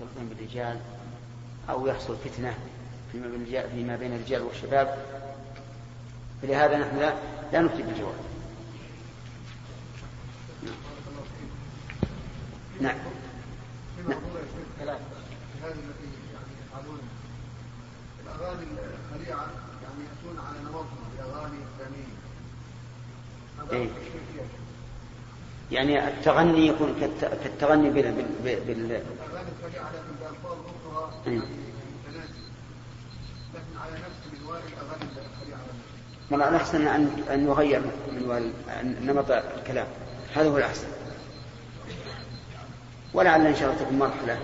يختلطون بالرجال أو يحصل فتنة فيما بين الرجال والشباب. فلهذا نحن لا, لا نكتب بالجواب نعم. نعم. هذه التي يعني يفعلون. الأغاني الخليعة يعني يأتون على نمطهم باغاني اسلاميه إيه؟ يعني التغني يكون كالتغني بال بال بال إيه؟ من الأحسن أن أن يغير من نمط الكلام. هذا هو الأحسن. ولعل إن شاء الله تكون مرحلة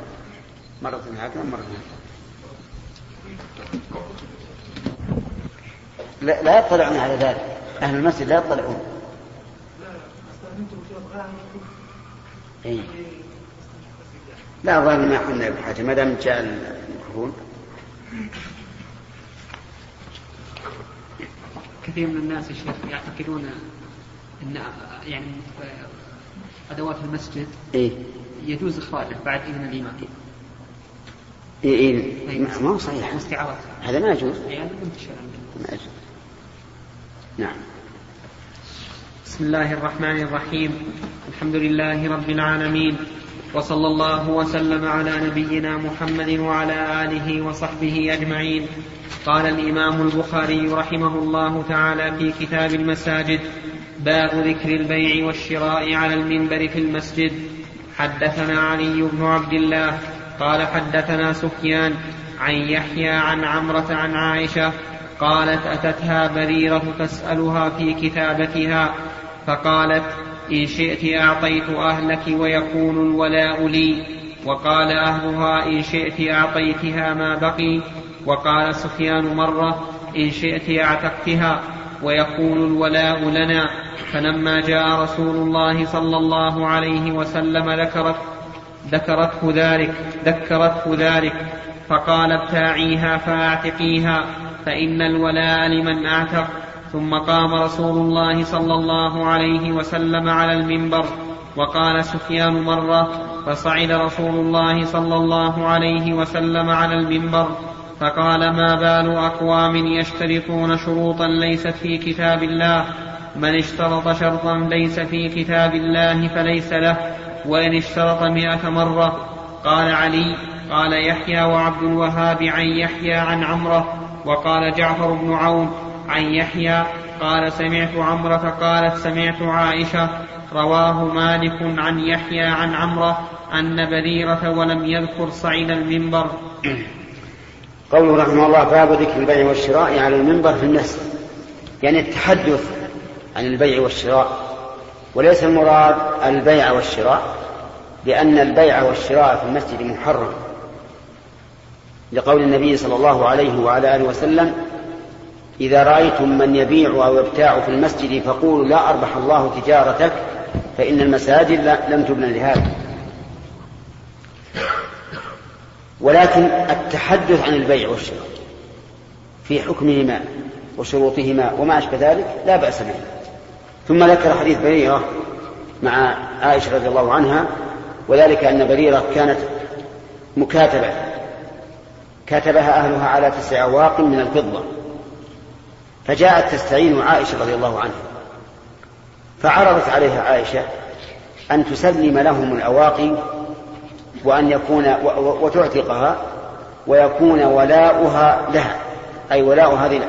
مرة هكذا مرة هكذا. لا, لا يطلعون على ذلك. أهل المسجد لا يطلعون. أي. لا الظاهر ما كنا بحاجة ما دام جاء الميكروفون. كثير من الناس يعتقدون إن يعني أدوات المسجد إيه؟ يجوز اخراجها بعد إذن الإمام. إيه إيه. طيب. ما هو صحيح. هذا ما يجوز. يعني منتشر ما يجوز. نعم. بسم الله الرحمن الرحيم. الحمد لله رب العالمين. وصلى الله وسلم على نبينا محمد وعلى آله وصحبه أجمعين. قال الإمام البخاري رحمه الله تعالى في كتاب المساجد باب ذكر البيع والشراء على المنبر في المسجد. حدثنا علي بن عبد الله قال حدثنا سفيان عن يحيى عن عمرة عن عائشة قالت أتتها بريرة تسألها في كتابتها فقالت إن شئت أعطيت أهلك ويكون الولاء لي. وقال أهلها إن شئت أعطيتها ما بقي. وقال سفيان مرة إن شئت أعتقتها ويكون الولاء لنا. فلما جاء رسول الله صلى الله عليه وسلم ذكرت ذكرته ذلك ذكرته ذلك. فقال ابتاعيها فأعتقيها فإن الولاء لمن أعتق. ثم قام رسول الله صلى الله عليه وسلم على المنبر وقال سفيان مرة فصعد رسول الله صلى الله عليه وسلم على المنبر فقال ما بال أقوام يشترطون شروطا ليست في كتاب الله من اشترط شرطا ليس في كتاب الله فليس له وإن اشترط مئة مرة. قال علي قال يحيى وعبد الوهاب عن يحيى عن عمرة وقال جعفر بن عون عن يحيى قال سمعت عمرة قالت سمعت عائشة رواه مالك عن يحيى عن عمرة أن بريرة ولم يذكر صعيد المنبر. قوله رحمه الله باب ذكر البيع والشراء على المنبر في المسجد يعني التحدث عن البيع والشراء. وليس المراد البيع والشراء لأن البيع والشراء في المسجد محرم لقول النبي صلى الله عليه وعلى آله وسلم إذا رأيتم من يبيع أو يبتاع في المسجد فقولوا لا أربح الله تجارتك فإن المساجد لم تبنى لهذا. ولكن التحدث عن البيع والشراء في حكمهما وشروطهما وما أشبه ذلك لا بأس به. ثم ذكر حديث بريرة مع عائشة رضي الله عنها وذلك أن بريرة كانت مكاتبة كتبها أهلها على تسع أواق من الفضة. فجاءت تستعين عائشة رضي الله عنها فعرضت عليها عائشة أن تسلم لهم الأواقي وأن يكون وتعتقها ويكون ولاؤها لها أي ولاء هذه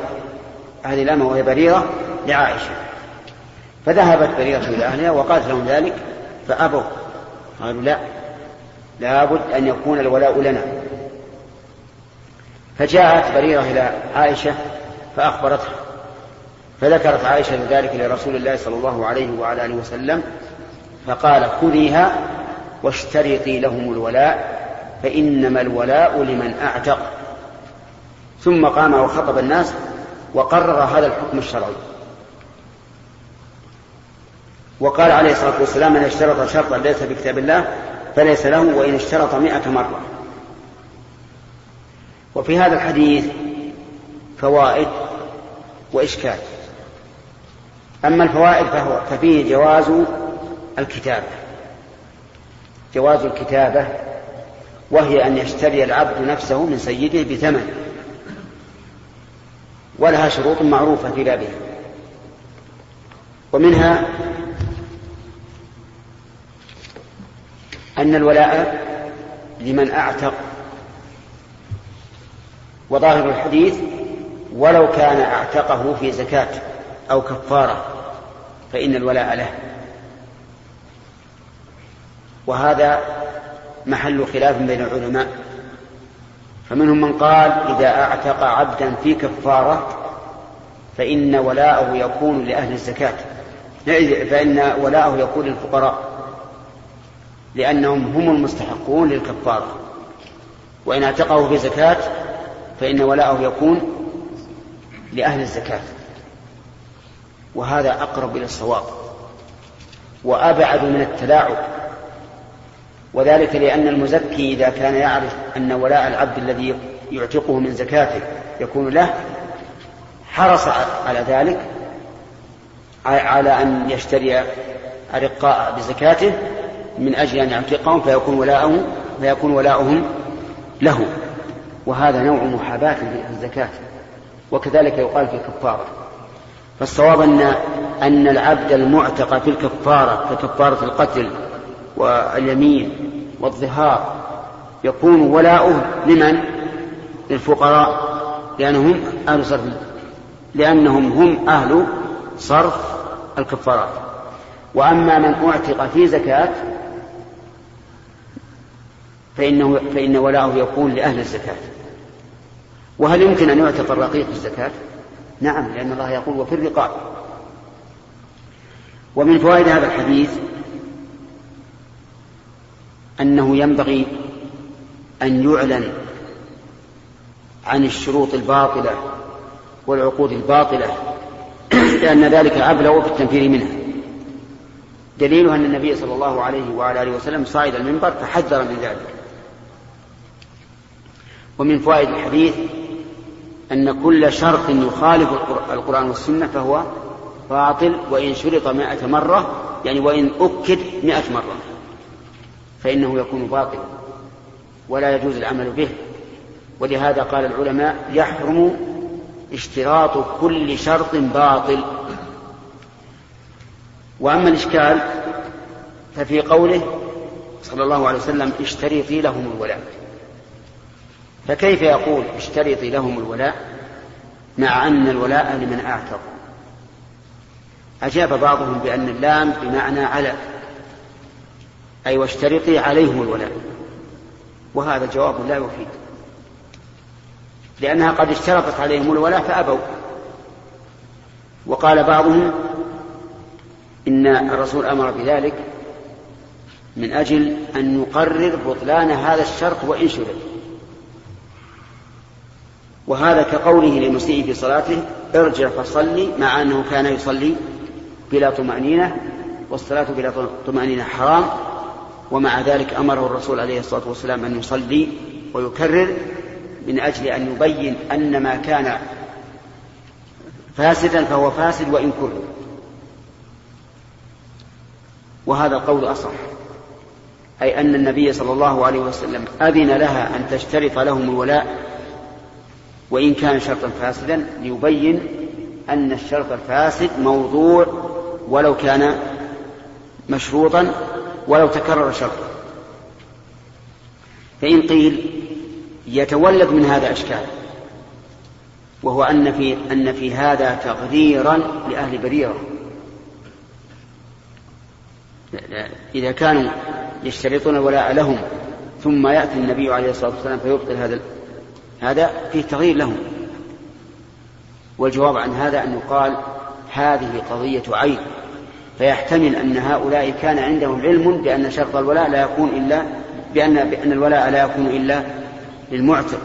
هذه الأمة وهي بريرة لعائشة. فذهبت بريرة إلى أهلها وقالت لهم ذلك فأبوا قالوا لا لابد أن يكون الولاء لنا. فجاءت بريرة إلى عائشة فأخبرتها فذكرت عائشة ذلك لرسول الله صلى الله عليه وعلى آله وسلم فقال خذيها واشترطي لهم الولاء فإنما الولاء لمن أعتق. ثم قام وخطب الناس وقرر هذا الحكم الشرعي. وقال عليه الصلاة والسلام من اشترط شرطا ليس في كتاب الله فليس له وإن اشترط مئة مرة. وفي هذا الحديث فوائد وإشكال. أما الفوائد فهو ففيه جواز الكتابة. جواز الكتابة وهي أن يشتري العبد نفسه من سيده بثمن ولها شروط معروفة في بابها. ومنها أن الولاء لمن أعتق. وظاهر الحديث ولو كان أعتقه في زكاة أو كفارة فإن الولاء له. وهذا محل خلاف بين العلماء. فمنهم من قال إذا أعتق عبدا في كفارة فإن ولاءه يكون لأهل الزكاة. فإن ولاءه يكون للفقراء. لأنهم هم المستحقون للكفارة. وإن أعتقه في زكاة فإن ولاءه يكون لأهل الزكاة. وهذا أقرب إلى الصواب وأبعد من التلاعب. وذلك لأن المزكي إذا كان يعرف أن ولاء العبد الذي يعتقه من زكاته يكون له حرص على ذلك على أن يشتري أرقاء بزكاته من أجل أن يعتقهم فيكون ولاؤه فيكون ولاؤهم له. وهذا نوع محاباة في الزكاة وكذلك يقال في الكفارة فالصواب أن أن العبد المعتق في الكفارة ككفارة القتل واليمين والظهار يكون ولاؤه لمن؟ للفقراء لأنهم أهل صرف لأنهم هم أهل صرف الكفارات وأما من أعتق في زكاة فإنه فإن ولاؤه يكون لأهل الزكاة وهل يمكن أن يعتق الرقيق الزكاة؟ نعم لأن الله يقول وفي الرقاب. ومن فوائد هذا الحديث أنه ينبغي أن يعلن عن الشروط الباطلة والعقود الباطلة لأن ذلك أبلغ في التنفير منها. دليلها أن النبي صلى الله عليه وعلى آله وسلم صعد المنبر فحذر من ذلك. ومن فوائد الحديث أن كل شرط يخالف القرآن والسنة فهو باطل وإن شرط مائة مرة يعني وإن أكد مائة مرة فإنه يكون باطلا ولا يجوز العمل به. ولهذا قال العلماء يحرم اشتراط كل شرط باطل. وأما الإشكال ففي قوله صلى الله عليه وسلم اشترطي لهم الولاء. فكيف يقول اشترطي لهم الولاء مع أن الولاء لمن أعتق أجاب بعضهم بأن اللام بمعنى على أي واشترطي عليهم الولاء وهذا جواب لا يفيد. لأنها قد اشترطت عليهم الولاء فأبوا. وقال بعضهم إن الرسول أمر بذلك من أجل أن نقرر بطلان هذا الشرط وإن شرط. وهذا كقوله للمسيء في صلاته ارجع فصلي مع أنه كان يصلي بلا طمأنينة والصلاة بلا طمأنينة حرام ومع ذلك أمره الرسول عليه الصلاة والسلام أن يصلي ويكرر من أجل أن يبين أن ما كان فاسدا فهو فاسد وإن كره. وهذا القول أصح أي أن النبي صلى الله عليه وسلم أذن لها أن تشترط لهم الولاء وإن كان شرطا فاسدا ليبين أن الشرط الفاسد موضوع ولو كان مشروطا ولو تكرر شرطه فإن قيل يتولد من هذا أشكال وهو أن في أن في هذا تغريرا لأهل بريرة. إذا كانوا يشترطون الولاء لهم ثم يأتي النبي عليه الصلاة والسلام فيبطل هذا هذا فيه تغيير لهم. والجواب عن هذا أن يقال هذه قضية عين فيحتمل أن هؤلاء كان عندهم علم بأن شرط الولاء لا يكون إلا بأن بأن الولاء لا يكون إلا للمعتق.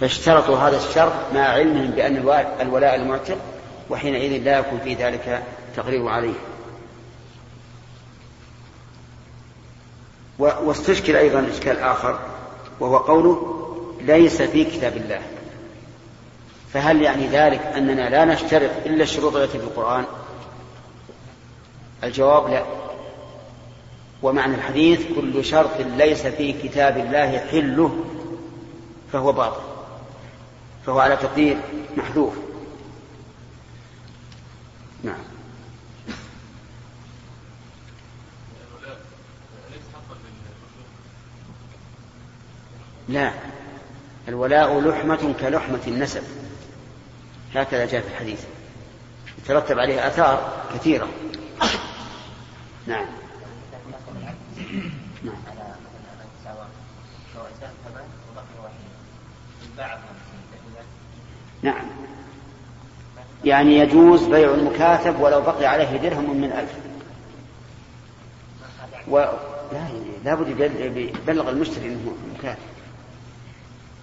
فاشترطوا هذا الشرط مع علمهم بأن الولاء المعتق وحينئذ لا يكون في ذلك تقرير عليه. واستشكل أيضا إشكال آخر وهو قوله ليس في كتاب الله. فهل يعني ذلك أننا لا نشترط إلا الشروط التي في القرآن؟ الجواب لا. ومعنى الحديث كل شرط ليس في كتاب الله حله فهو باطل فهو على تقدير محذوف. نعم. لا. الولاء لحمة كلحمة النسب. هكذا جاء في الحديث. يترتب عليه آثار كثيرة. نعم. نعم. نعم. يعني يجوز بيع المكاتب ولو بقي عليه درهم من ألف. و... لا يعني لابد يبلغ المشتري إنه مكاتب.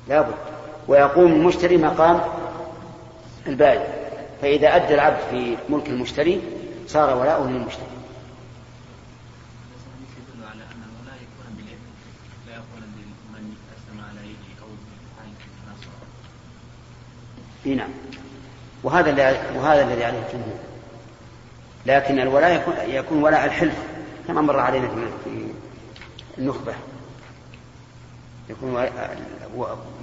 لابد ويقوم المشتري مقام البائع. فإذا أدى العبد في ملك المشتري صار ولاؤه للمشتري. إي نعم. وهذا وهذا الذي عليه الجمهور. لكن الولاء يكون يكون ولاء الحلف كما مر علينا في النخبة. يكون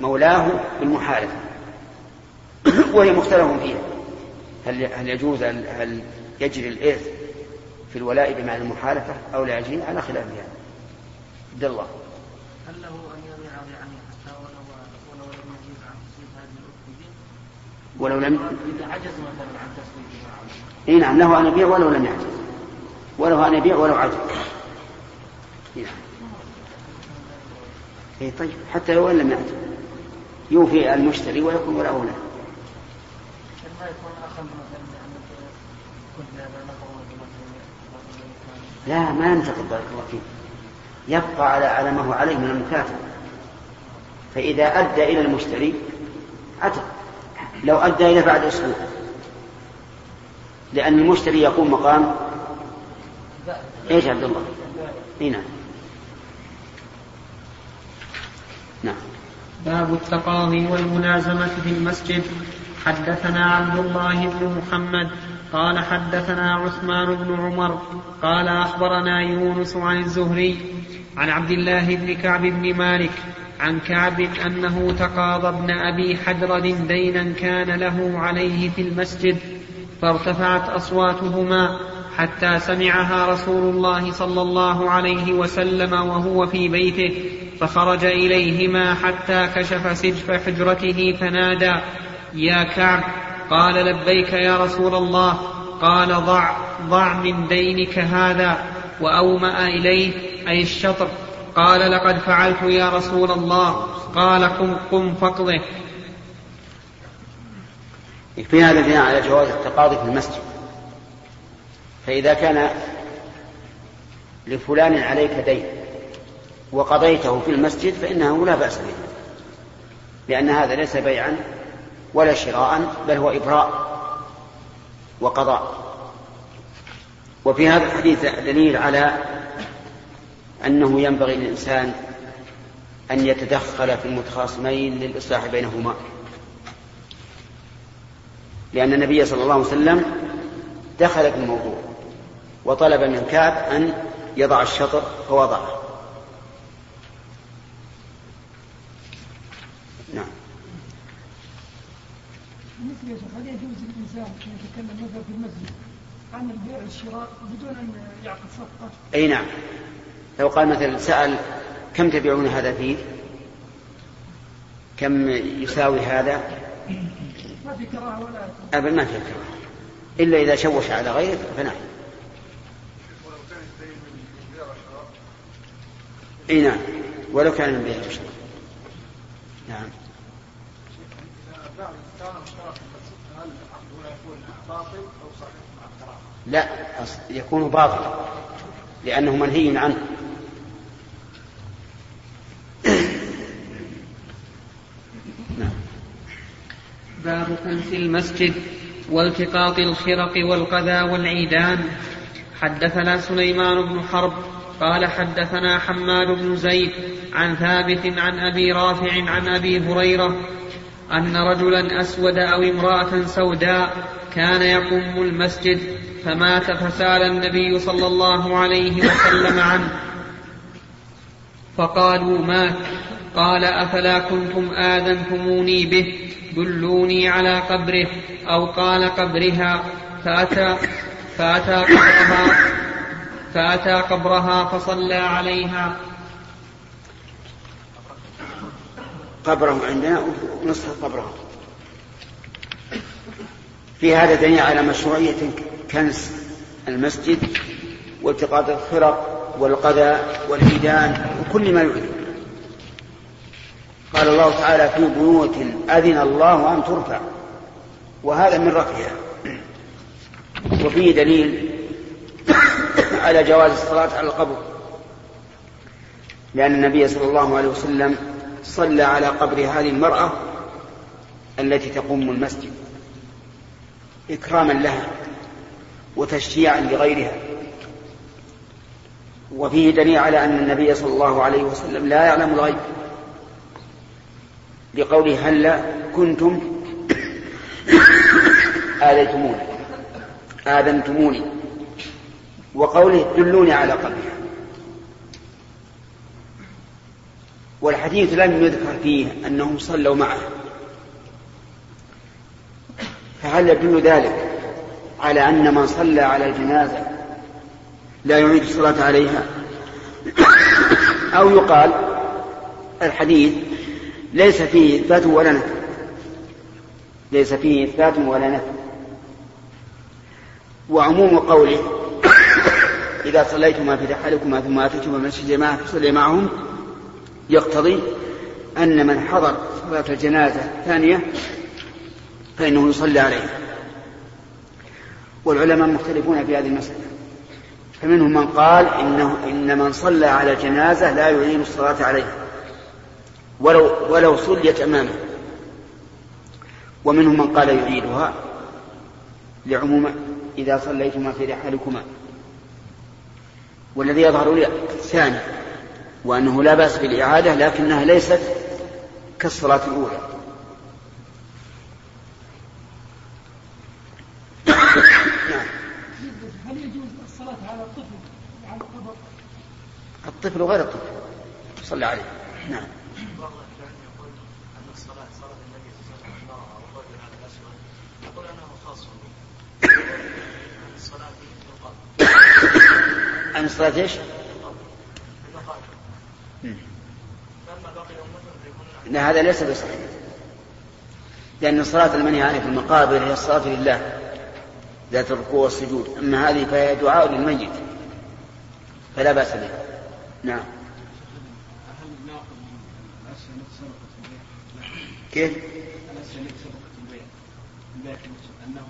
مولاه بالمحالفه وهي مختلف فيها. هل هل يجوز هل يجري الإرث في الولاء بمعنى المحالفة أو لا يجري؟ على خلاف هذا عبد الله. هل له أن يبيع يعني حتى ولو ولو لم يجيب عن تسويق هذه الأخت ولو لم إذا عجز مثلا عن تسويقها إي نعم له أن يبيع ولو لم يعجز. وله أن يبيع ولو عجز. نعم. اي طيب حتى لو لم يعجز يوفي المشتري ويكون ولا له لا ما ينتقد بارك الله فيك. يبقى على على ما هو عليه من المكاتب. فإذا أدى إلى المشتري عتق لو أدى إلى بعد أسبوع. لأن المشتري يقوم مقام إيش عبد الله؟ إي نعم. نعم. باب التقاضي والملازمة في المسجد. حدثنا عبد الله بن محمد قال حدثنا عثمان بن عمر قال أخبرنا يونس عن الزهري عن عبد الله بن كعب بن مالك عن كعب أنه تقاضى ابن أبي حدرد دينا كان له عليه في المسجد فارتفعت أصواتهما حتى سمعها رسول الله صلى الله عليه وسلم وهو في بيته فخرج إليهما حتى كشف سجف حجرته فنادى يا كعب قال لبيك يا رسول الله قال ضع ضع من دينك هذا وأومأ إليه أي الشطر. قال لقد فعلت يا رسول الله. قال قم قم فاقضه. في هذا بناء على جواز التقاضي في المسجد. فإذا كان لفلان عليك دين وقضيته في المسجد فإنه لا بأس به. لأن هذا ليس بيعا ولا شراء بل هو إبراء وقضاء. وفي هذا الحديث دليل على أنه ينبغي للإنسان أن يتدخل في المتخاصمين للإصلاح بينهما. لأن النبي صلى الله عليه وسلم دخل في الموضوع وطلب من كعب أن يضع الشطر فوضعه. شيخ هل يجوز الإنسان أن يتكلم مثلا في المسجد عن البيع والشراء بدون أن يعقد صفقة؟ أي نعم. لو قال مثلا سأل كم تبيعون هذا فيه؟ كم يساوي هذا؟ ما في كراهة ولا أبدا ما في كراهة. إلا إذا شوش على غيره فنعم. أي نعم ولو كان من بيع وشراء. نعم. لا يكون باطلا لأنه منهي عنه. باب كنس المسجد والتقاط الخرق والقذى والعيدان حدثنا سليمان بن حرب قال حدثنا حماد بن زيد عن ثابت عن أبي رافع عن أبي هريرة أن رجلا أسود أو امرأة سوداء كان يقوم المسجد فمات فسال النبي صلى الله عليه وسلم عنه. فقالوا مات. قال أفلا كنتم آذنتموني به؟ دلوني على قبره. أو قال قبرها. فأتى فأتى قبرها فأتى قبرها فصلى عليها. قبره عندنا ونصف قبره في هذا دليل على مشروعية كنس المسجد والتقاط الخرق والقذى والإيدان وكل ما يؤذي قال الله تعالى في بيوت أذن الله أن ترفع وهذا من رفعها. وفيه دليل على جواز الصلاة على القبر لأن النبي صلى الله عليه وسلم صلى على قبر هذه المرأة التي تقوم المسجد إكراما لها وتشجيعا لغيرها. وفيه دليل على أن النبي صلى الله عليه وسلم لا يعلم الغيب. لقوله هلا كنتم آذيتموني آذنتموني. وقوله دلوني على قبرها. والحديث لم يذكر فيه أنهم صلوا معه. فهل يدل ذلك على أن من صلى على الجنازة لا يعيد الصلاة عليها؟ أو يقال الحديث ليس فيه إثبات ولا نفي. ليس فيه إثبات ولا نفي. وعموم قوله إذا صليتما في رحالكما ثم أتيتما المسجد جماعة فصلي معهم. يقتضي أن من حضر صلاة الجنازة الثانية فإنه يصلي عليه. والعلماء مختلفون في هذه المسألة. فمنهم من قال إنه إن من صلى على الجنازة لا يعين الصلاة عليه. ولو ولو صليت أمامه. ومنهم من قال يعيدها لعموم إذا صليتما في رحالكما. والذي يظهر لي الثاني وأنه لا بأس بالإعادة لكنها ليست كالصلاة الأولى. هل يجوز الصلاة على الطفل؟ على القبر؟ الطفل غير الطفل. صلى عليه. نعم. بعض الأحيان يقول أن الصلاة صلاة النبي صلى الله عليه وسلم المرأة والرجل على الأسود يقول أنه خاص به عن الصلاة في القبر عن الصلاة إيش؟ في المقابر فأما باقي أمته لا هذا ليس بصحيح. لأن الصلاة المنهي عنها في المقابر هي الصلاة لله ذات الركوع والسجود. أما هذه فهي دعاء للميت. فلا بأس بها نعم؟ كيف؟ انه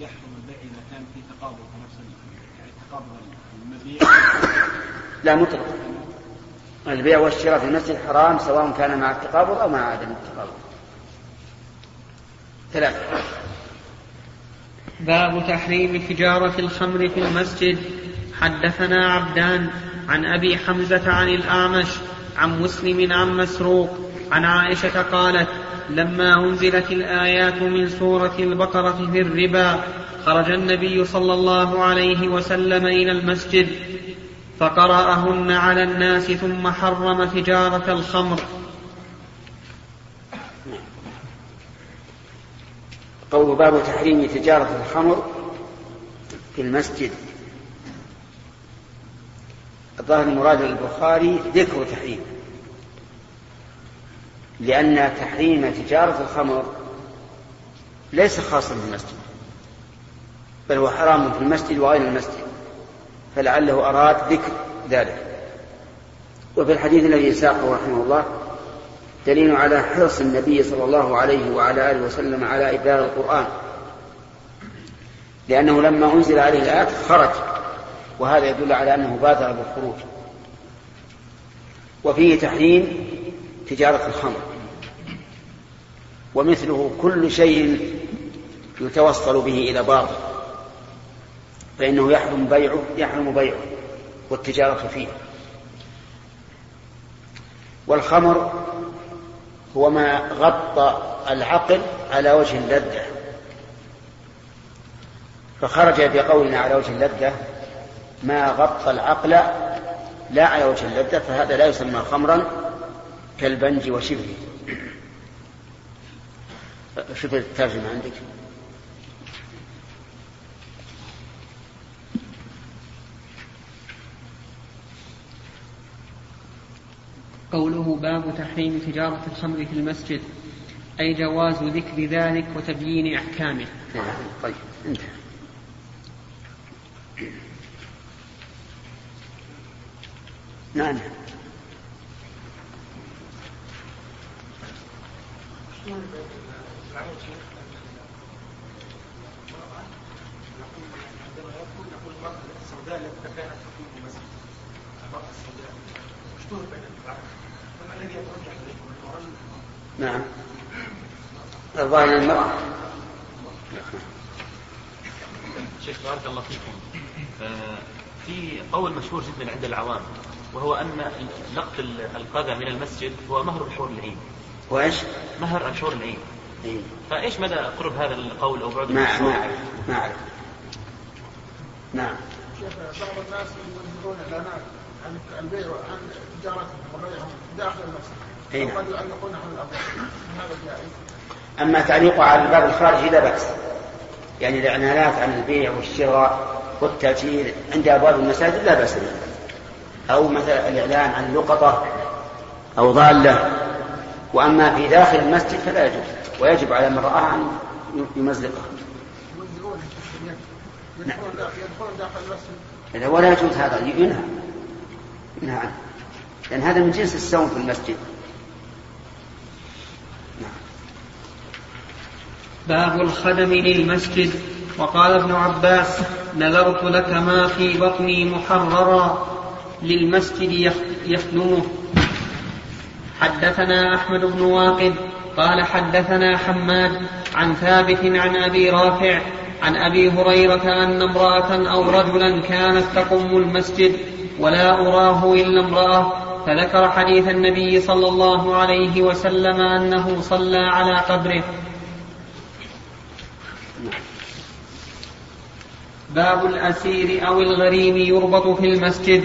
يحرم البيع اذا كان في تقابل في نفس يعني تقابل المبيع لا مطلق. البيع والشراء في المسجد حرام سواء كان مع التقابض أو مع عدم التقابض. ثلاثة. باب تحريم تجارة الخمر في المسجد. حدثنا عبدان عن أبي حمزة عن الأعمش عن مسلم عن مسروق عن عائشة قالت لما أنزلت الآيات من سورة البقرة في الربا خرج النبي صلى الله عليه وسلم إلى المسجد فقرأهن على الناس ثم حرم تجارة الخمر. قول باب تحريم تجارة الخمر في المسجد. الظاهر مراد البخاري ذكر تحريم. لأن تحريم تجارة الخمر ليس خاصا بالمسجد بل هو حرام في المسجد وغير المسجد. فلعله أراد ذكر ذلك. وفي الحديث الذي ساقه رحمه الله دليل على حرص النبي صلى الله عليه وعلى آله وسلم على إبلاغ القرآن. لأنه لما أنزل عليه الآيات خرج وهذا يدل على أنه بادر بالخروج. وفيه تحريم تجارة الخمر. ومثله كل شيء يتوصل به إلى باطل. فإنه يحرم بيعه يحرم بيعه والتجارة فيه. والخمر هو ما غطى العقل على وجه اللذة. فخرج بقولنا على وجه اللذة ما غطى العقل لا على وجه اللذة فهذا لا يسمى خمرا كالبنج وشبهه. شوف الترجمة عندك. قوله باب تحريم تجارة الخمر في المسجد أي جواز ذكر ذلك وتبيين أحكامه. طيب نعم نقول المرأة السوداء التي كانت تكون في المسجد المرأة السوداء اشتهر بين الفقهاء فما الذي يترجح اليكم الرجل نعم الظاهر المرأة شيخ بارك الله فيكم آه، في قول مشهور جدا عند العوام وهو ان لقط القذى من المسجد هو مهر الحور العين وإيش؟ مهر الحور العين إيه. فإيش مدى قرب هذا القول أو بعد ما ما أعرف. ما أعرف. نعم. شيخ بعض الناس ينزلون اعلانات عن البيع عن تجارتهم وبيعهم داخل المسجد. أي نعم. على الابواب هذا جائز أما تعليقه على الباب الخارجي لا بأس. يعني الإعلانات عن البيع والشراء والتأجير عند أبواب المساجد لا بأس به أو مثلا الإعلان عن لقطة أو ضالة. وأما في داخل المسجد فلا يجوز ويجب على من رآها أن يمزقها. إذا ولا يجوز هذا ينهى ينهى عنه. لأن هذا من جنس السوم في المسجد. باب الخدم للمسجد. وقال ابن عباس نذرت لك ما في بطني محررا للمسجد يخ- يخدمه. حدثنا أحمد بن واقد قال حدثنا حماد عن ثابت عن أبي رافع عن أبي هريرة أن امرأة أو رجلا كانت تقم المسجد ولا أراه إلا امرأة فذكر حديث النبي صلى الله عليه وسلم أنه صلى على قبره. باب الأسير أو الغريم يربط في المسجد.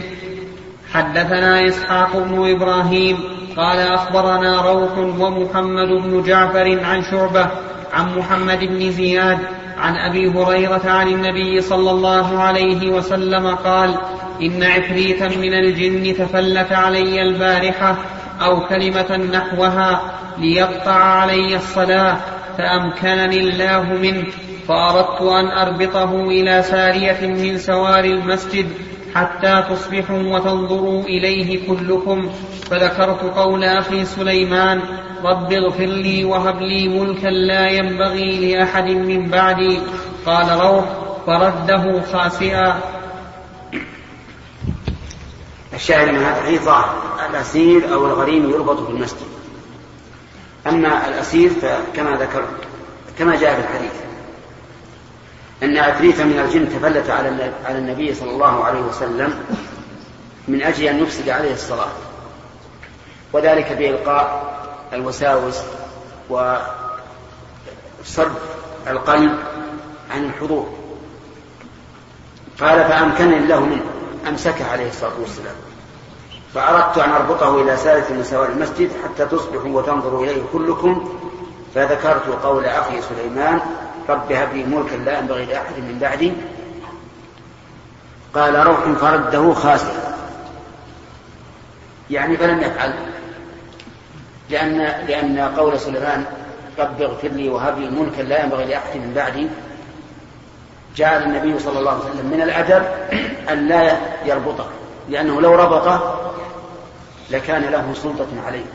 حدثنا إسحاق بن إبراهيم قال أخبرنا روح ومحمد بن جعفر عن شعبة عن محمد بن زياد عن أبي هريرة عن النبي صلى الله عليه وسلم قال إن عفريتا من الجن تفلت علي البارحة أو كلمة نحوها ليقطع علي الصلاة فأمكنني الله منه فأردت أن أربطه إلى سارية من سوار المسجد حتى تصبحوا وتنظروا إليه كلكم. فذكرت قول أخي سليمان رب اغفر لي وهب لي ملكا لا ينبغي لأحد من بعدي. قال روح فرده خاسئا. الشاهد من هذا الحديث الأسير أو الغريم يربط في المسجد أما الأسير فكما ذكر كما جاء في الحديث. أن عفريتا من الجن تفلت على على النبي صلى الله عليه وسلم من أجل أن يفسد عليه الصلاة. وذلك بإلقاء الوساوس وصرف القلب عن الحضور. قال فأمكنني الله منه أمسكه عليه الصلاة والسلام. فأردت أن أربطه إلى سالة من سوار المسجد حتى تصبحوا وتنظروا إليه كلكم فذكرت قول أخي سليمان رب هب لي ملكا لا ينبغي لأحد من بعدي. قال روح فرده خاسئا يعني فلم يفعل. لأن لأن قول سليمان رب اغفر لي وهب لي ملكا لا ينبغي لأحد من بعدي جعل النبي صلى الله عليه وسلم من الأدب أن لا يربطه لأنه لو ربطه لكان له سلطة عليه.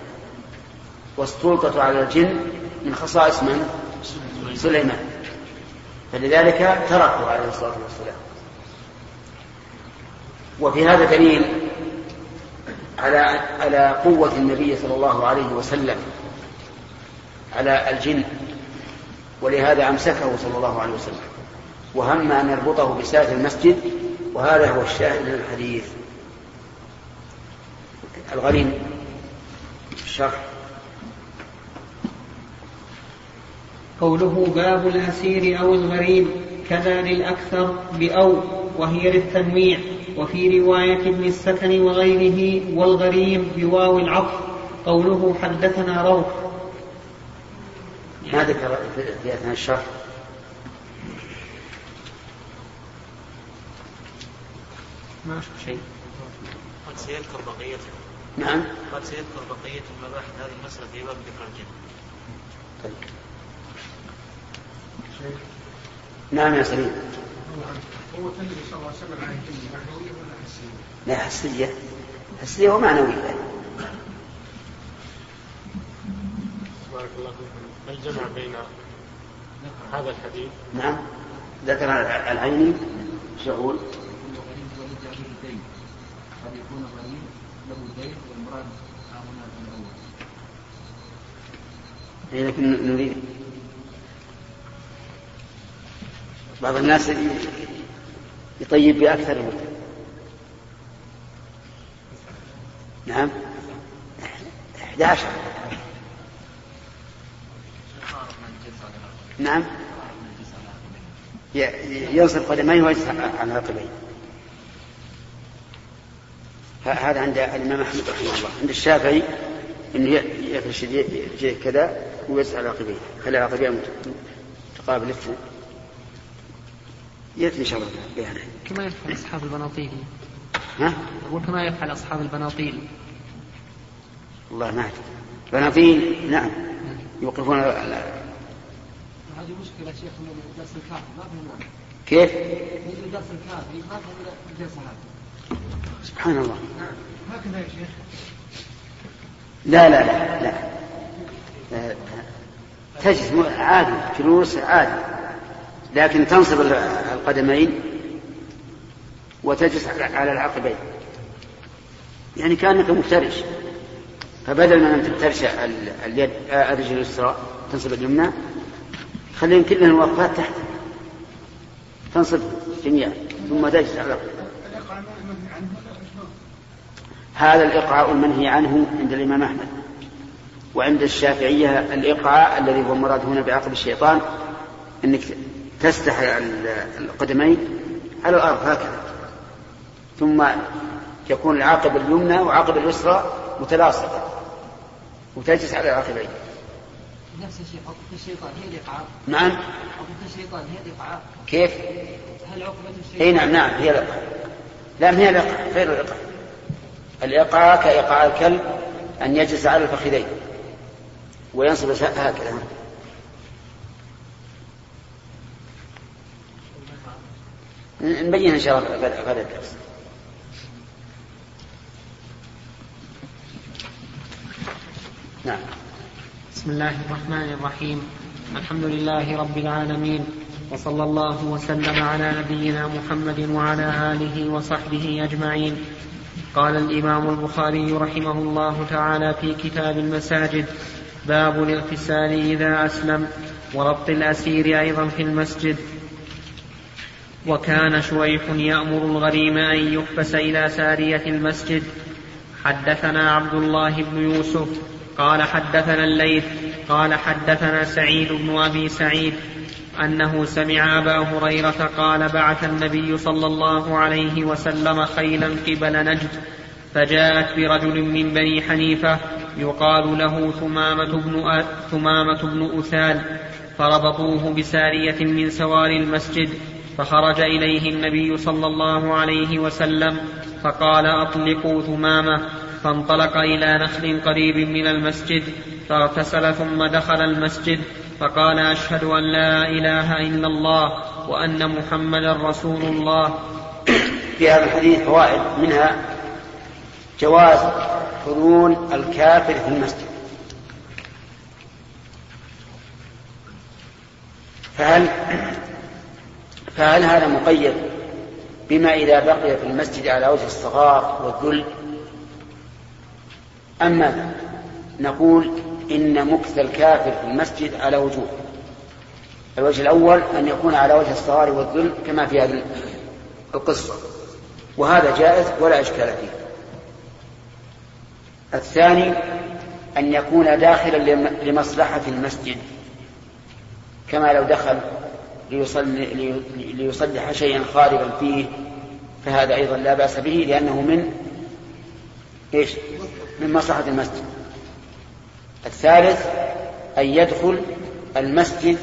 والسلطة على الجن من خصائص من؟ سليمان. فلذلك تركه عليه الصلاة والسلام. وفي هذا دليل على على قوة النبي صلى الله عليه وسلم على الجن ولهذا أمسكه صلى الله عليه وسلم. وهم أن يربطه بساعة المسجد وهذا هو الشاهد من الحديث. الغريم الشرح قوله باب الأسير أو الغريب كذا للأكثر بأو وهي للتنويع وفي رواية ابن السكن وغيره والغريم بواو العطف قوله حدثنا روح. ما ذكر في- في أثناء الشرح؟ ما أشوف شيء. قد سيذكر بقية. نعم. قد سيذكر بقية المباحث هذه المسألة في باب ذكر الجن. طيب. نعم يا سليم. هو النبي صلى الله عليه وسلم الجن معنوية ولا حسية؟ لا حسية. حسية ومعنوية بارك الله فيكم. ما الجمع بين هذا الحديث؟ نعم. ذكر العيني دين قد يكون الغريب له دين والمراد ها هنا الأول لكن نريد بعض الناس يطيب بأكثر من نعم. 11 نعم. ينصب قدميه ويجلس على عقبيه هذا عند الإمام أحمد رحمه الله. عند الشافعي أنه يفرش يديه كذا ويجلس على عقبيه خلي عقبيه مت- تقابل الاثنين يأتي إن شاء الله بيانه كما يفعل أصحاب البناطيل. ها؟ أقول كما يفعل أصحاب البناطيل. والله ما أدري. بناطيل؟ نعم. يوقفون على- هذه مشكلة شيخ من درس الكافي ما فهمنا كيف؟ نجي درس الكافي ما فهمنا هذه. سبحان الله. هكذا يا شيخ؟ لا لا لا لا. تجلس عادي جلوس عادي. لكن تنصب ال- القدمين وتجلس على- العقبين. يعني كأنك مفترش. فبدل من أن تفترش ال- اليد آه، الرجل اليسرى تنصب اليمنى خليهم كلهم الوقفات تحت. تنصب جميعا ثم تجلس على؟ هذا الإقعاء المنهي عنه عند الإمام أحمد. وعند الشافعية الإقعاء الذي هو مراد هنا بعقب الشيطان أنك تستحي ال- القدمين على الأرض هكذا. ثم يكون العاقب اليمنى وعاقب اليسرى متلاصقة وتجلس على العاقبين. نفس الشيء عقبة الشيطان هي الإقعاء نعم. عقبة الشيطان هي الإقعاء كيف؟ هل عقبة الشيطان؟ إي نعم نعم هي الإقعاء لا هي الإقعاء غير الإقعاء الإقعاء كإيقاع الكلب أن يجلس على الفخذين وينصب هكذا. نبين إن شاء الله غدا غدا الدرس. نعم. بسم الله الرحمن الرحيم. الحمد لله رب العالمين وصلى الله وسلم على نبينا محمد وعلى آله وصحبه أجمعين. قال الإمام البخاري رحمه الله تعالى في كتاب المساجد باب الإغتسال إذا أسلم وربط الأسير أيضا في المسجد. وكان شويح يأمر الغريم أن يحبس إلى سارية المسجد. حدثنا عبد الله بن يوسف قال حدثنا الليث قال حدثنا سعيد بن أبي سعيد أنه سمع أبا هريرة قال بعث النبي صلى الله عليه وسلم خيلا قبل نجد فجاءت برجل من بني حنيفة يقال له ثمامة بن أ- ثمامة بن أثال فربطوه بسارية من سوار المسجد. فخرج إليه النبي صلى الله عليه وسلم فقال أطلقوا ثمامه فانطلق إلى نخل قريب من المسجد فاغتسل ثم دخل المسجد فقال أشهد أن لا إله إلا الله وأن محمدا رسول الله. في هذا الحديث فوائد منها جواز حلول الكافر في المسجد. فهل فهل هذا مقيد بما إذا بقي في المسجد على وجه الصغار والذل؟ أم ماذا؟ نقول إن مكث الكافر في المسجد على وجوه. الوجه الأول أن يكون على وجه الصغار والذل كما في هذه القصة. وهذا جائز ولا إشكال فيه. الثاني أن يكون داخلا لم- لمصلحة المسجد. كما لو دخل ليصلي ليصلح شيئا خاربا فيه فهذا أيضا لا بأس به لأنه من إيش؟ من مصلحة المسجد. الثالث أن يدخل المسجد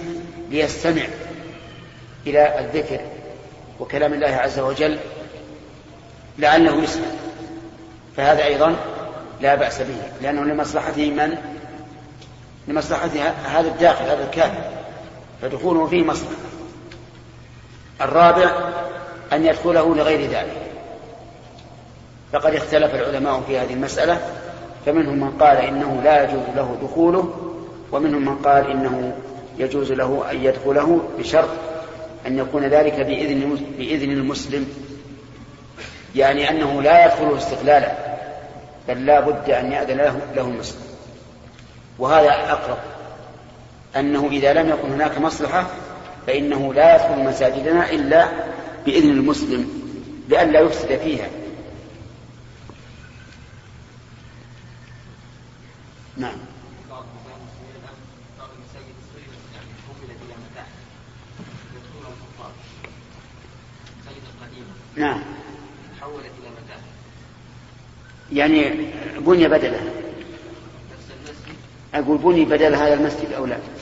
ليستمع إلى الذكر وكلام الله عز وجل لعله يسمع. فهذا أيضا لا بأس به لأنه لمصلحته من؟ لمصلحة هذا الداخل هذا الكافر. فدخوله فيه مصلحة الرابع أن يدخله لغير ذلك. فقد اختلف العلماء في هذه المسألة فمنهم من قال إنه لا يجوز له دخوله ومنهم من قال إنه يجوز له أن يدخله بشرط أن يكون ذلك بإذن بإذن المسلم. يعني أنه لا يدخله استقلالا بل لا بد أن يأذن له, له المسلم. وهذا أقرب أنه إذا لم يكن هناك مصلحة فإنه لا يدخل مساجدنا إلا بإذن المسلم لئلا يفسد فيها. نعم. نعم. تحولت إلى متاحف يعني بني بدلة. نفس المسجد أقول بني بدل هذا المسجد أو لا؟ الم-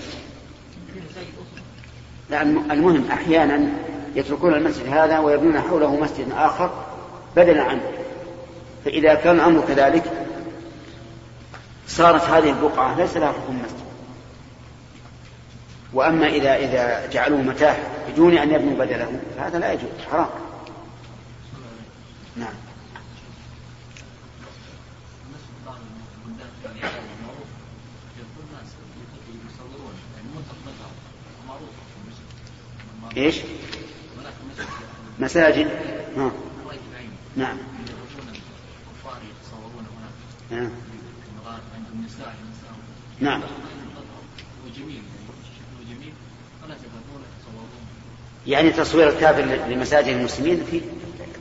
المهم أحيانا يتركون المسجد هذا ويبنون حوله مسجد آخر بدلا عنه. فإذا كان الأمر كذلك صارت هذه البقعة ليس لها حكم مسجد وأما إذا إذا جعلوه متاح بدون أن يبنوا بدله فهذا لا يجوز حرام. نعم المسجد بعض البلدان في اليابان معروف يقول الناس يصورون يعني منطقة مذهب معروف في مسجد مساجد. ها. نعم. نعم. نعم. يعني يعني تصوير الكافر لمساجد المسلمين في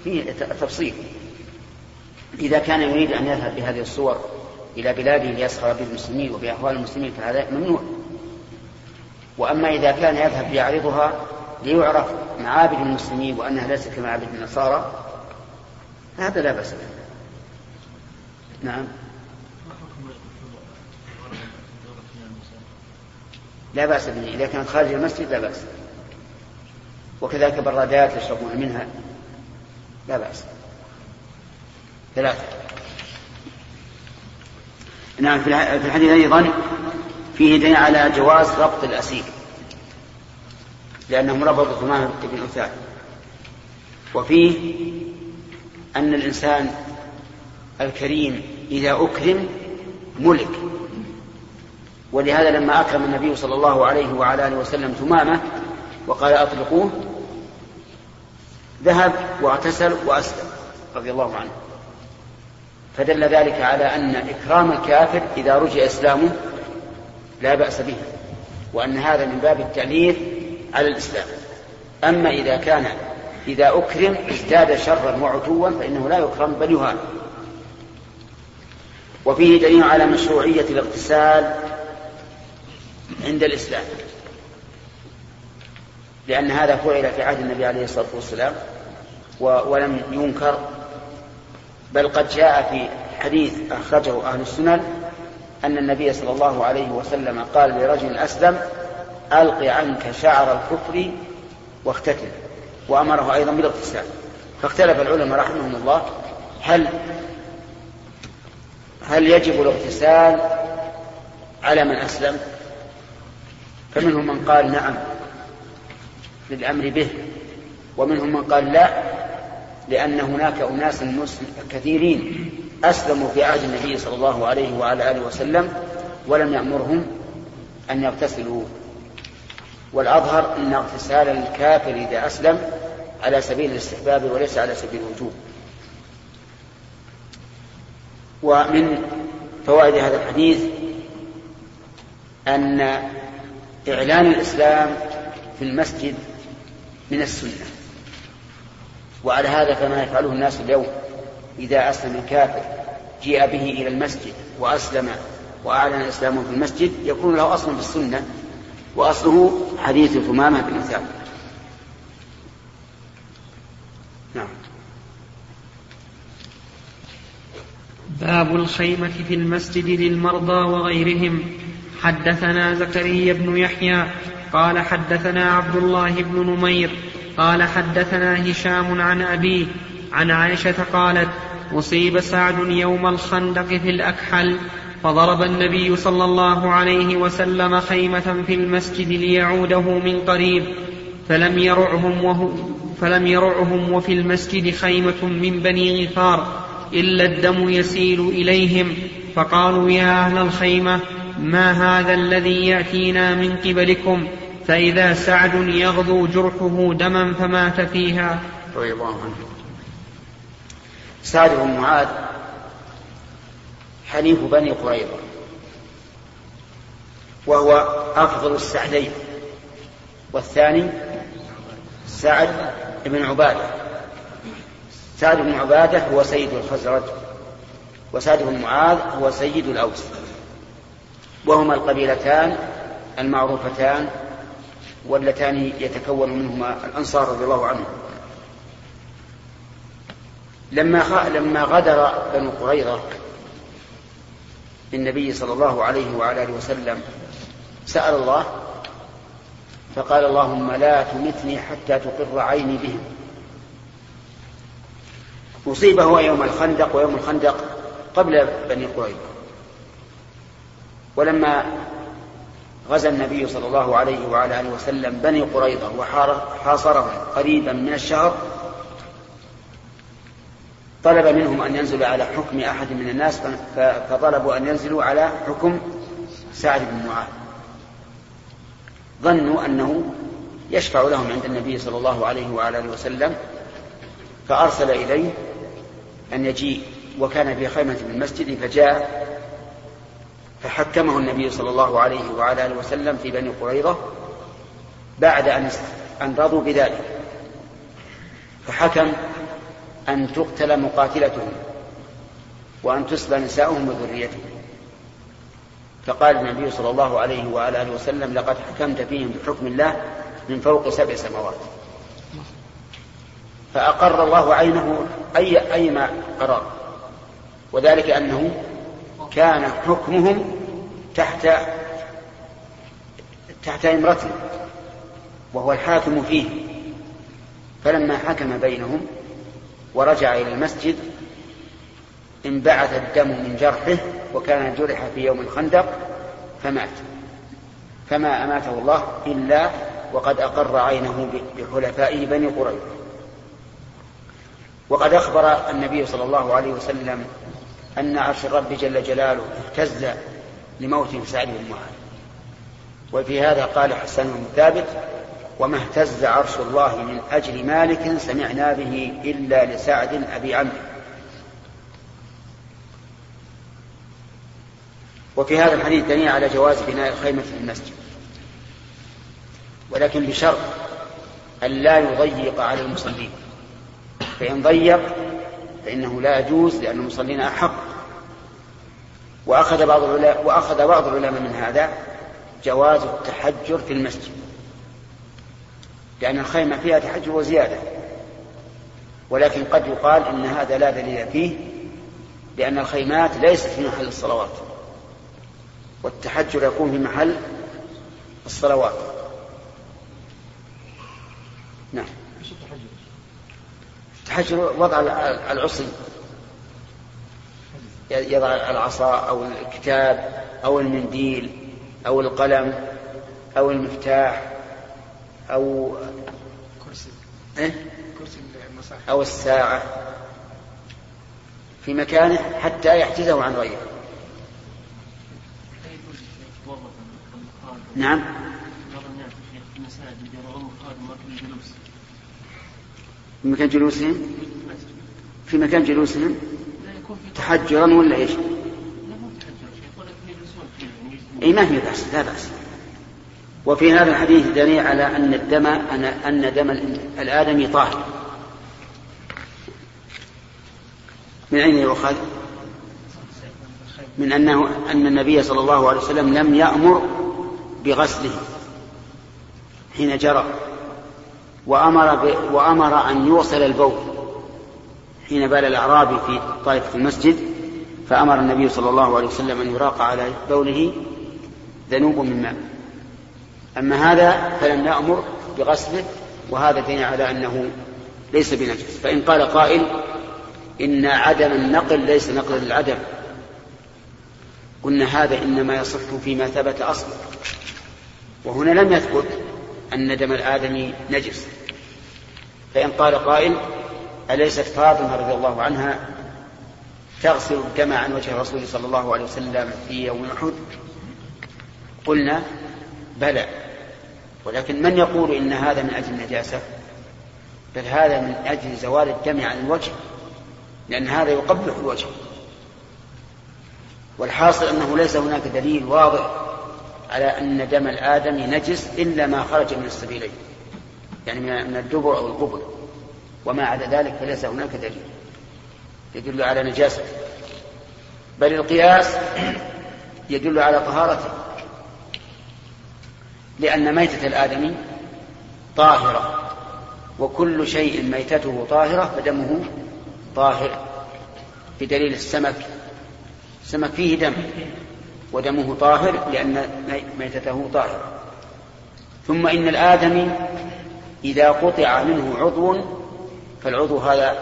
في تفصيل. إذا كان يريد أن يذهب بهذه الصور إلى بلاده ليسخر بالمسلمين وبأحوال المسلمين فهذا ممنوع. وأما إذا كان يذهب ليعرضها ليعرف معابد المسلمين وأنها ليست كمعابد النصارى هذا لا بأس به. نعم. لا بأس به. إذا كانت خارج المسجد لا بأس. وكذلك برادات يشربون منها لا بأس. ثلاثة. نعم في الح- في الحديث أيضا فيه دليل على جواز ربط الأسير. لأنهم ربطوا ثمامة بن أثال وفيه أن الإنسان الكريم إذا أكرم ملك. ولهذا لما أكرم النبي صلى الله عليه وعلى آله وسلم ثمامة وقال أطلقوه ذهب واغتسل وأسلم رضي الله عنه. فدل ذلك على أن إكرام الكافر إذا رجع إسلامه لا بأس به وأن هذا من باب التأليف على الإسلام. أما إذا كان إذا أكرم ازداد شرا وعتوا فإنه لا يكرم بل يهان وفيه دليل على مشروعية الاغتسال عند الإسلام. لأن هذا فعل في عهد النبي عليه الصلاة والسلام ولم ينكر بل قد جاء في حديث أخرجه أهل السنن أن النبي صلى الله عليه وسلم قال لرجل أسلم ألق عنك شعر الكفر واختتل. وأمره أيضا بالاغتسال. فاختلف العلماء رحمهم الله هل هل يجب الاغتسال على من أسلم؟ فمنهم من قال نعم للأمر به ومنهم من قال لا لأن هناك أناس كثيرين أسلموا في عهد النبي صلى الله عليه وعلى آله وسلم ولم يأمرهم أن يغتسلوا. والأظهر أن اغتسال الكافر إذا أسلم على سبيل الاستحباب وليس على سبيل الوجوب. ومن فوائد هذا الحديث أن إعلان الإسلام في المسجد من السنة. وعلى هذا فما يفعله الناس اليوم. إذا أسلم الكافر جيء به إلى المسجد وأسلم وأعلن إسلامه في المسجد يكون له أصل في السنة. وأصله حديث ثمامة بن ثابت نعم. باب الخيمة في المسجد للمرضى وغيرهم. حدثنا زكريا بن يحيى قال حدثنا عبد الله بن نمير قال حدثنا هشام عن أبيه عن عائشة قالت أصيب سعد يوم الخندق في الأكحل فضرب النبي صلى الله عليه وسلم خيمة في المسجد ليعوده من قريب فلم يرعهم وهو فلم يرعهم وفي المسجد خيمة من بني غفار إلا الدم يسيل إليهم. فقالوا يا أهل الخيمة ما هذا الذي يأتينا من قبلكم؟ فإذا سعد يغدو جرحه دما فمات فيها. رضي الله عنه. سعد بن معاذ حليف بني قريظة. وهو أفضل السعدين. والثاني سعد بن عبادة. سعد بن عبادة هو سيد الخزرج وسعد بن معاذ هو سيد الأوس. وهما القبيلتان المعروفتان واللتان يتكون منهما الأنصار رضي الله عنهم. لما. لما غدر بنو قريظة بالنبي صلى الله عليه وعلى آله وسلم. سأل الله فقال اللهم لا تمتني حتى تقر عيني بهم. أصيب هو يوم الخندق ويوم الخندق قبل بني قريظة. ولما غزا النبي صلى الله عليه وعلى آله وسلم بني قريظة وحاصرهم قريبا من الشهر طلب منهم أن ينزلوا على حكم أحد من الناس فطلبوا أن ينزلوا على حكم سعد بن معاذ. ظنوا أنه يشفع لهم عند النبي صلى الله عليه وعلى آله وسلم فأرسل إليه أن يجيء وكان في خيمة في المسجد فجاء فحكمه النبي صلى الله عليه وعلى آله وسلم في بني قريظة بعد أن أن رضوا بذلك. فحكم أن تقتل مقاتلتهم وأن تسبى نساؤهم وذريتهم. فقال النبي صلى الله عليه وعلى آله وسلم لقد حكمت فيهم بحكم الله من فوق سبع سماوات. فأقر الله عينه أي أيما قرار وذلك أنه كان حكمهم تحت تحت إمرته وهو الحاكم فيه. فلما حكم بينهم ورجع إلى المسجد انبعث الدم من جرحه وكان جرح في يوم الخندق فمات. فما أماته الله إلا وقد أقر عينه بحلفائه بني قريظة. وقد أخبر النبي صلى الله عليه وسلم أن عرش الرب جل جلاله اهتز لموت سعد بن معاذ. وفي هذا قال حسن بن ثابت وما اهتز عرش الله من أجل مالك سمعنا به إلا لسعد أبي عمرو. وفي هذا الحديث دليل على جواز بناء الخيمة في المسجد. ولكن بشرط أن لا يضيق على المصلين. فإن ضيق فإنه لا يجوز لأن المصلين أحق. وأخذ بعض وأخذ بعض العلماء من هذا جواز التحجر في المسجد. لأن الخيمة فيها تحجر وزيادة. ولكن قد يقال إن هذا لا دليل فيه لأن الخيمات ليست في محل الصلوات. والتحجر يكون في محل الصلوات. نعم. التحجر وضع العصي. يضع العصا أو الكتاب أو المنديل أو القلم أو المفتاح. أو كرسي إيه؟ كرسي أو الساعة في مكانه حتى يحجزه عن غيره. نعم. في مكان جلوسهم؟ في مكان جلوسهم؟ تحجرا ولا إيش؟ اي ما في بأس لا بأس. وفي هذا الحديث دليل على أن الدم أن دم الآدمي طاهر من أين يؤخذ؟ من أنه أن النبي صلى الله عليه وسلم لم يأمر بغسله حين جرى وأمر ب... وأمر أن يوصل البول حين بال الأعرابي في طائفة المسجد فأمر النبي صلى الله عليه وسلم أن يراق على بوله ذنوب من ماء أما هذا فلم يأمر بغسله وهذا دين على أنه ليس بنجس. فإن قال قائل إن عدم النقل ليس نقل للعدم قلنا هذا إنما يصح فيما ثبت أصلا. وهنا لم يثبت أن دم الآدمي نجس. فإن قال قائل أليست فاطمة رضي الله عنها تغسل الدم عن وجه الرسول صلى الله عليه وسلم في يوم أحد؟ قلنا بلى. ولكن من يقول إن هذا من أجل النجاسة؟ بل هذا من أجل زوال الدم عن الوجه لأن هذا يقبح الوجه. والحاصل أنه ليس هناك دليل واضح على أن دم الآدم نجس إلا ما خرج من السبيلين يعني من الدبر أو القبر. وما عدا ذلك فليس هناك دليل يدل على نجاسته. بل القياس يدل على طهارته. لأن ميتة الآدمي طاهرة وكل شيء ميتته طاهرة فدمه طاهر بدليل السمك. السمك فيه دم ودمه طاهر لأن ميتته طاهرة. ثم إن الآدمي إذا قطع منه عضو فالعضو هذا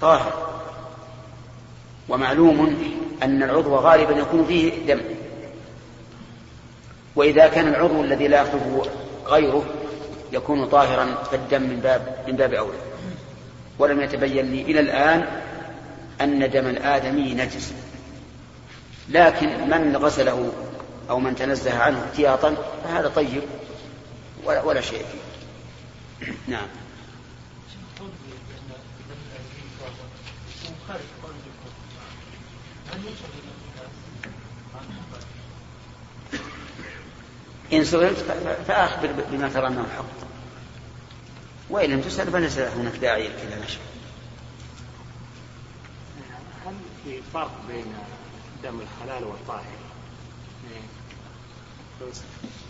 طاهر. ومعلوم أن العضو غالبا يكون فيه دم. وإذا كان العضو الذي لا يخلفه غيره يكون طاهرا فالدم من باب من باب أولى ولم يتبين لي إلى الآن أن دم الآدمي نجس. لكن من غسله أو من تنزه عنه احتياطا فهذا طيب ولا, ولا شيء فيه. نعم. إن سئلت فأخبر بما ترى أنه حق. وإن لم تسأل فليس هناك داعي إلى نشر. هل في فرق بين دم الحلال والطاهر؟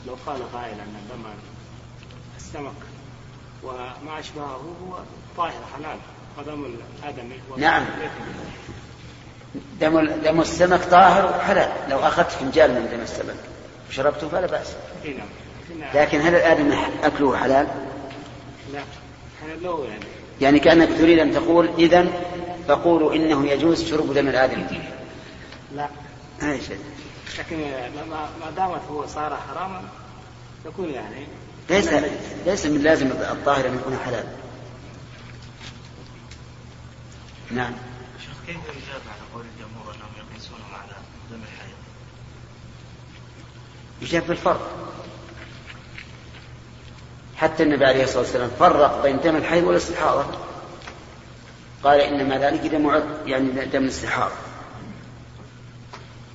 لو قال قائل أن دم السمك وما أشبهه هو طاهر حلال ودم الآدمي نعم. دم دم السمك طاهر حلال لو أخذت فنجان من دم السمك. وشربته فلا بأس. نعم. لكن هل الآدمي أكله حلال؟ لا. حلال يعني. يعني كأنك تريد أن تقول إذا فقولوا إنه يجوز شرب دم الآدمي لا. أي شيء لكن ما دامت هو صار حراما يكون يعني ليس ليس من لازم الطاهر أن يكون حلال. نعم. شيخ كيف يجاب على قول الجمهور انهم يقيسونه على دم الحيض؟ يجاب بالفرق حتى النبي عليه الصلاة والسلام فرق بين دم الحيض والاستحاضة. قال إنما ذلك دم يعني دم الاستحاضة.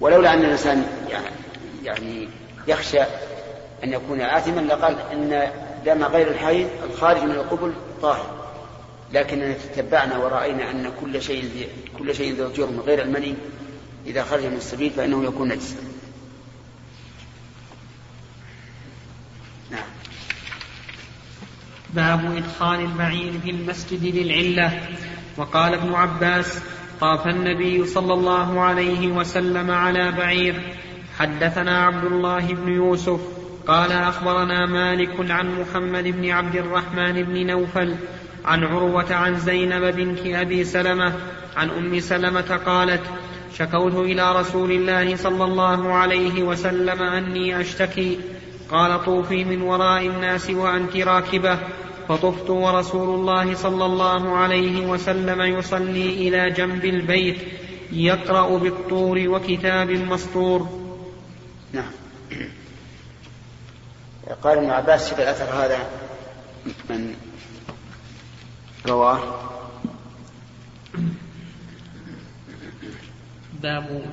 ولولا أن الإنسان يعني يخشى أن يكون آثما لقال إن دم غير الحيض الخارج من القبل طاهر. لكننا تتبعنا ورأينا أن كل شيء كل شيء ذو جرم غير المني إذا خرج من السبيل فإنه يكون نجسا. باب إدخال البعير في المسجد للعلة. وقال ابن عباس طاف النبي صلى الله عليه وسلم على بعير. حدثنا عبد الله بن يوسف. قال أخبرنا مالك عن محمد بن عبد الرحمن بن نوفل عن عروة عن زينب بنت أبي سلمة عن أم سلمة قالت شكوت إلى رسول الله صلى الله عليه وسلم أني أشتكي. قال طوفي من وراء الناس وأنت راكبة. فطفت ورسول الله صلى الله عليه وسلم يصلي إلى جنب البيت يقرأ بالطور وكتاب مسطور. نعم. قال ابن عباس شوف الأثر هذا من رواه. باب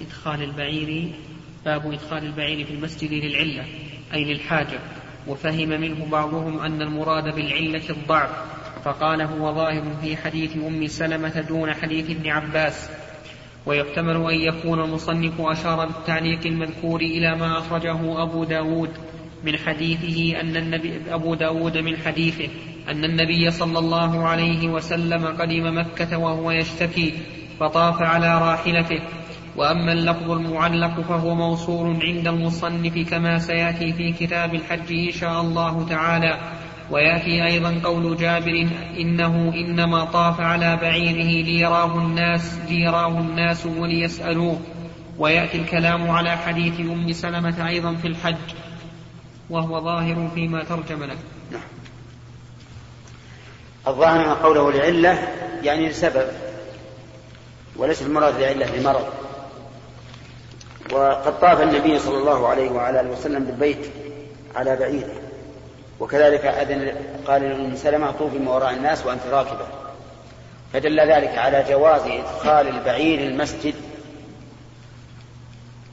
إدخال البعير باب إدخال البعير في المسجد للعلة. أي للحاجة وفهم منه بعضهم أن المراد بالعلة الضعف. فقال هو ظاهر في حديث أم سلمة دون حديث ابن عباس. ويحتمل أن يكون المصنف أشار بالتعليق المذكور إلى ما أخرجه أبو داود من حديثه أن النبي أبو داود من حديثه أن النبي صلى الله عليه وسلم قدم مكة وهو يشتكي فطاف على راحلته. وأما اللفظ المعلق فهو موصول عند المصنف كما سيأتي في كتاب الحج إن شاء الله تعالى. ويأتي أيضا قول جابر إنه إنما طاف على بعيره ليراه الناس ليراه الناس وليسألوه. ويأتي الكلام على حديث أم سلمة أيضا في الحج. وهو ظاهر فيما ترجم له. نعم. الظاهر أن قوله لعلة يعني لسبب وليس المراد لعلة لمرض. وقد طاف النبي صلى الله عليه وعلى آله وسلم بالبيت على بعيره. وكذلك أذن قال لأم سلمة طوفي من وراء الناس وأنت راكبة. فدل ذلك على جواز إدخال البعير المسجد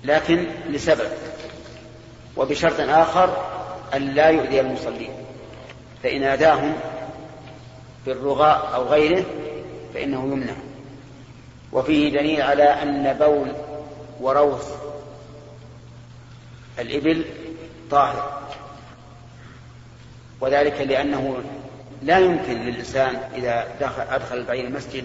لكن لسبب وبشرط آخر أن لا يؤذي المصلين. فإن أداهم بالرغاء أو غيره فإنه يمنع. وفيه دليل على أن بول وروث الإبل طاهر. وذلك لأنه لا يمكن للإنسان إذا دخل أدخل البعير المسجد